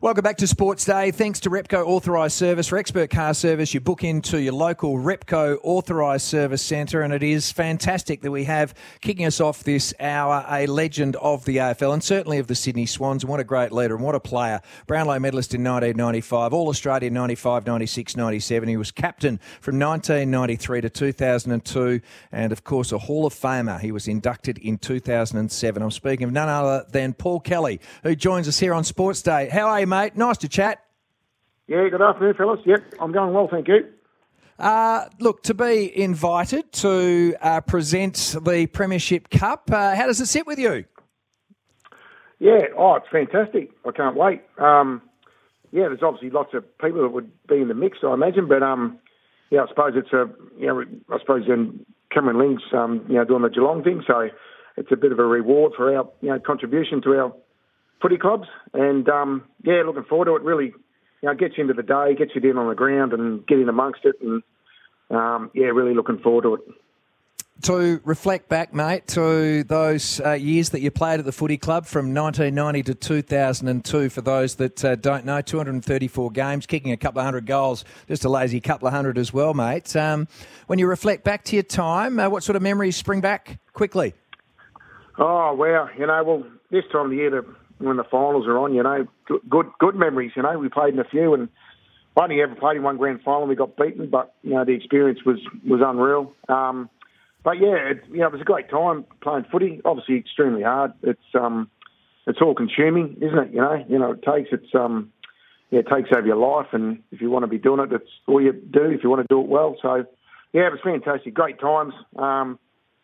Welcome back to Sports Day. Thanks to Repco Authorised Service. For expert car service, you book into your local Repco Authorised Service Centre, and it is fantastic that we have kicking us off this hour a legend of the AFL and certainly of the Sydney Swans. And what a great leader and what a player. Brownlow medalist in 1995, All Australia 95, 96, 97. He was captain from 1993 to 2002, and of course, a Hall of Famer. He was inducted in 2007. I'm speaking of none other than Paul Kelly, who joins us here on Sports Day. How are you? Mate? Nice to chat. Yeah, good afternoon, fellas. Yep, I'm going well, thank you. Uh, look, to be invited to uh, present the Premiership Cup, uh, how does it sit with you? Yeah, oh, it's fantastic. I can't wait. Um, yeah, there's obviously lots of people that would be in the mix, I imagine, but um, yeah, I suppose it's a, you know, I suppose then Cameron Ling's, um, you know, doing the Geelong thing, so it's a bit of a reward for our, you know, contribution to our footy clubs. And um, yeah, looking forward to it. Really, you know, gets you into the day, gets you down on the ground, and get in amongst it. And um, yeah, really looking forward to it. To reflect back, mate, to those uh, years that you played at the footy club from 1990 to 2002, for those that uh, don't know, 234 games, kicking a couple of hundred goals, just a lazy couple of hundred as well, mate. Um, when you reflect back to your time, uh, what sort of memories spring back quickly? Oh, well, you know, well, this time of the year, the when the finals are on. You know, good good memories. You know, we played in a few, and I only ever played in one grand final. We got beaten, but you know the experience was was unreal. Um, but yeah, it, you know, it was a great time playing footy. Obviously, extremely hard. It's um, it's all consuming, isn't it? You know, you know, it takes it's um, yeah, it takes over your life, and if you want to be doing it, that's all you do. If you want to do it well, so yeah, it was fantastic, great times. Um,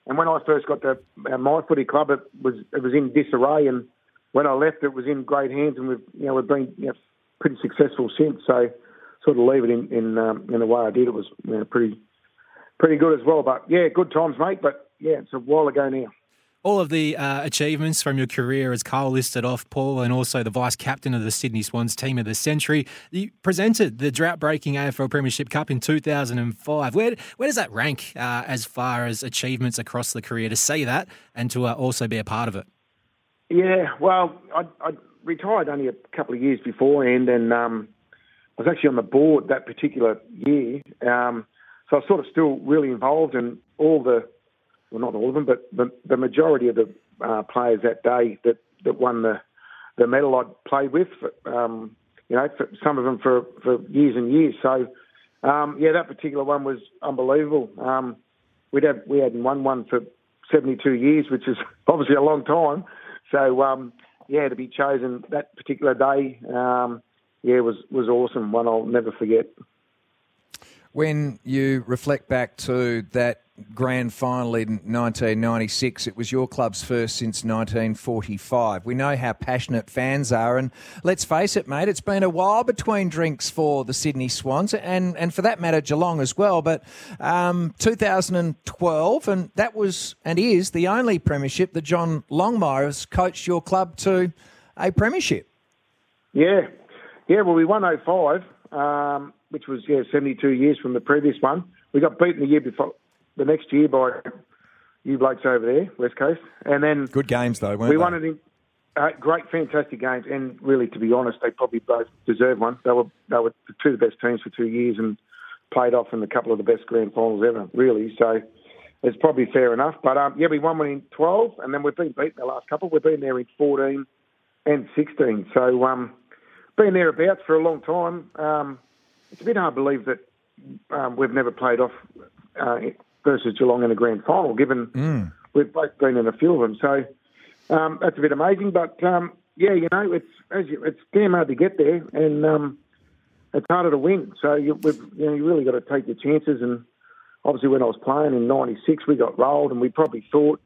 and when I first got to uh, my footy club, it was it was in disarray, and when I left, it was in great hands, and we've you know we've been you know, pretty successful since. So sort of leave it in in, um, in the way I did. It was you know, pretty pretty good as well. But yeah, good times, mate. But yeah, it's a while ago now. All of the uh, achievements from your career, as Carl listed off, Paul, and also the vice captain of the Sydney Swans team of the century. You presented the drought breaking AFL Premiership Cup in 2005. Where, where does that rank uh, as far as achievements across the career to see that and to uh, also be a part of it? Yeah, well, I, I retired only a couple of years beforehand, and um, I was actually on the board that particular year. Um, so I was sort of still really involved in all the, well, not all of them, but the, the majority of the uh, players that day that, that won the, the medal I'd played with. Um, you know, some of them for, for years and years. So, um, yeah, that particular one was unbelievable. Um, we'd have, we hadn't won one for 72 years, which is obviously a long time. So um, yeah, to be chosen that particular day, um, yeah, was was awesome. One I'll never forget. When you reflect back to that grand final in 1996. It was your club's first since 1945. We know how passionate fans are, and let's face it, mate, it's been a while between drinks for the Sydney Swans, and, and for that matter, Geelong as well. But um, 2012, and that was and is the only premiership that John Longmire has coached your club to a premiership. Yeah, yeah. Well, we won 05, um, which was yeah 72 years from the previous one. We got beaten the year before the next year by you blokes over there, West Coast, and then good games though, weren't we they? won it in uh, great, fantastic games, and really, to be honest, they probably both deserve one. They were they were the two of the best teams for two years and played off in a couple of the best grand finals ever, really. So it's probably fair enough. But um, yeah, we won one in 12, and then we've been beaten the last couple. We've been there in 14 and 16. So um, been thereabouts for a long time. Um, it's a bit hard to believe that um, we've never played off uh, versus Geelong in a grand final, given mm. we've both been in a few of them. So um, that's a bit amazing. But um, yeah, you know, it's as you, it's damn hard to get there, and um, it's harder to win. So you, you know, you really got to take your chances. And obviously, when I was playing in '96, we got rolled, and we probably thought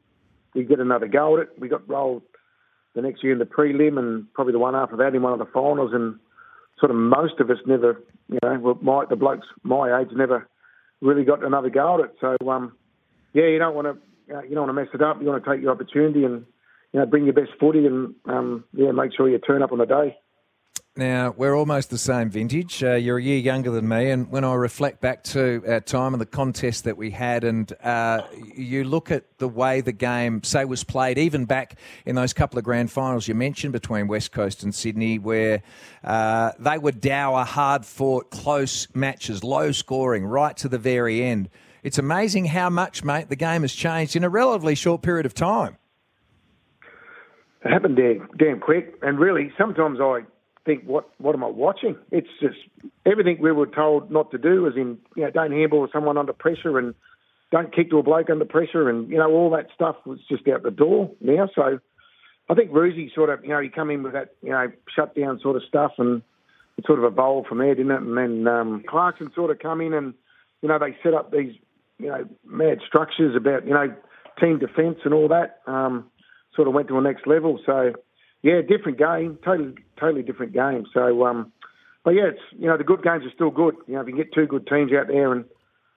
we'd get another go at it. We got rolled the next year in the prelim, and probably the one after that in one of the finals, and sort of most of us never, you know, my, the blokes my age never really got another go at it. So, um, yeah, you don't want to, uh, you don't want to mess it up. You want to take your opportunity and, you know, bring your best footy and, um, yeah, make sure you turn up on the day. Now, we're almost the same vintage. Uh, you're a year younger than me, and when I reflect back to our time and the contest that we had, and uh, you look at the way the game, say, was played, even back in those couple of grand finals you mentioned between West Coast and Sydney, where uh, they were dour, hard fought, close matches, low scoring, right to the very end. It's amazing how much, mate, the game has changed in a relatively short period of time. It happened damn, damn quick, and really, sometimes I think, what what am I watching? It's just everything we were told not to do, as in, you know, don't handle someone under pressure and don't kick to a bloke under pressure, and you know, all that stuff was just out the door now. So, I think Roosie sort of, you know, he come in with that, you know, shutdown sort of stuff, and it sort of evolved from there, didn't it? And then um, Clarkson sort of come in, and you know, they set up these, you know, mad structures about, you know, team defence and all that. Um, sort of went to a next level. So yeah, different game, totally, totally different game. So, um, but yeah, it's you know the good games are still good. You know, if you get two good teams out there and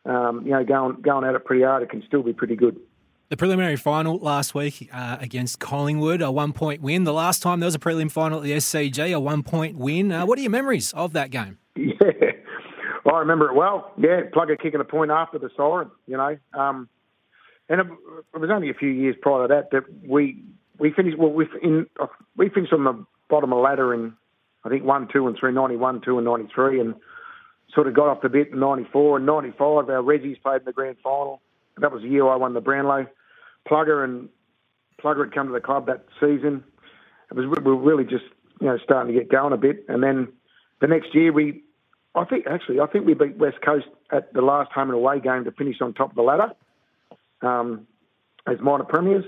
um, you know going going at it pretty hard, it can still be pretty good. The preliminary final last week uh, against Collingwood, a one point win. The last time there was a prelim final at the SCG, a one point win. Uh, what are your memories of that game? Yeah, I remember it well. Yeah, Plugger kicking a point after the siren, you know. Um, and it, it was only a few years prior to that that we we finished well. We in uh, we finished on the bottom of the ladder in I think one, two, and three, 91, two, and ninety three, and sort of got off the bit in ninety four and ninety five. Our Reggies played in the grand final. That was the year I won the Brownlow. Plugger and Plugger had come to the club that season. It was we were really just you know starting to get going a bit, and then the next year we, I think actually I think we beat West Coast at the last home and away game to finish on top of the ladder um, as minor premiers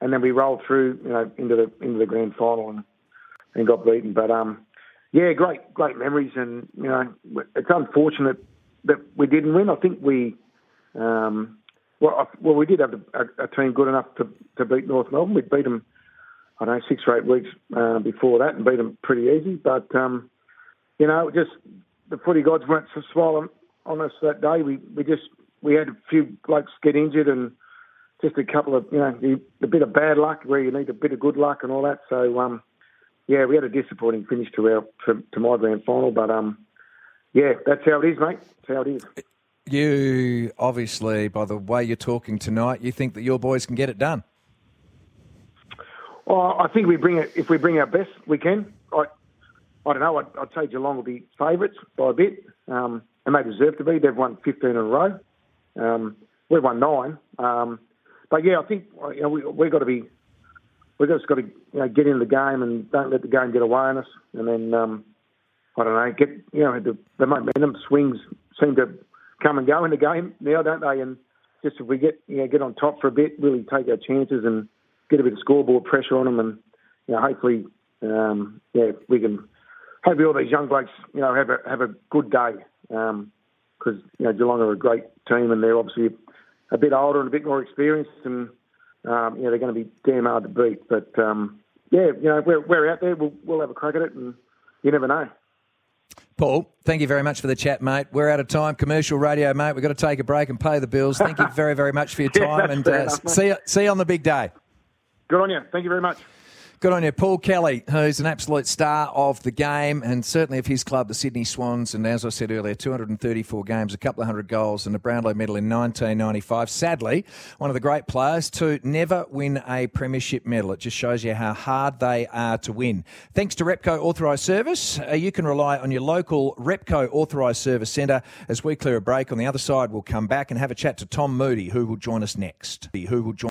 and then we rolled through, you know, into the into the grand final and and got beaten. But um, yeah, great great memories, and you know, it's unfortunate that we didn't win. I think we, um, well, I, well, we did have a, a, team good enough to to beat North Melbourne. We beat them, I don't know, six or eight weeks uh, before that, and beat them pretty easy. But um, you know, just the footy gods weren't so smiling on us that day. We we just we had a few blokes get injured and just a couple of you know a bit of bad luck where you need a bit of good luck and all that. So um, yeah, we had a disappointing finish to our to, to my grand final, but um, yeah, that's how it is, mate. That's how it is. You obviously, by the way you're talking tonight, you think that your boys can get it done. Well, I think we bring it. If we bring our best, we can. I, I don't know. I'd, I'd say Geelong will be favourites by a bit, um, and they deserve to be. They've won 15 in a row. Um, we've won nine. Um, but yeah, I think you know we we've got to be we've just got to you know, get in the game and don't let the game get away on us. And then um, I don't know, get you know the, the momentum swings seem to come and go in the game now, don't they? And just if we get you know get on top for a bit, really take our chances and get a bit of scoreboard pressure on them, and you know hopefully um, yeah we can hopefully all these young blokes you know have a have a good day because um, you know Geelong are a great team and they're obviously a bit older and a bit more experienced, and um, you know they're going to be damn hard to beat. But um, yeah, you know we're we're out there. We'll we'll have a crack at it, and you never know. Paul, thank you very much for the chat, mate. We're out of time. Commercial radio, mate. We've got to take a break and pay the bills. Thank you very, very much for your time, yeah, and uh, enough, see you, see you on the big day. Good on you. Thank you very much. Good on you, Paul Kelly, who's an absolute star of the game, and certainly of his club, the Sydney Swans. And as I said earlier, 234 games, a couple of hundred goals, and a Brownlow medal in 1995. Sadly, one of the great players to never win a premiership medal. It just shows you how hard they are to win. Thanks to Repco Authorised Service, uh, you can rely on your local Repco Authorised Service Centre. As we clear a break on the other side, we'll come back and have a chat to Tom Moody, who will join us next. Who will join.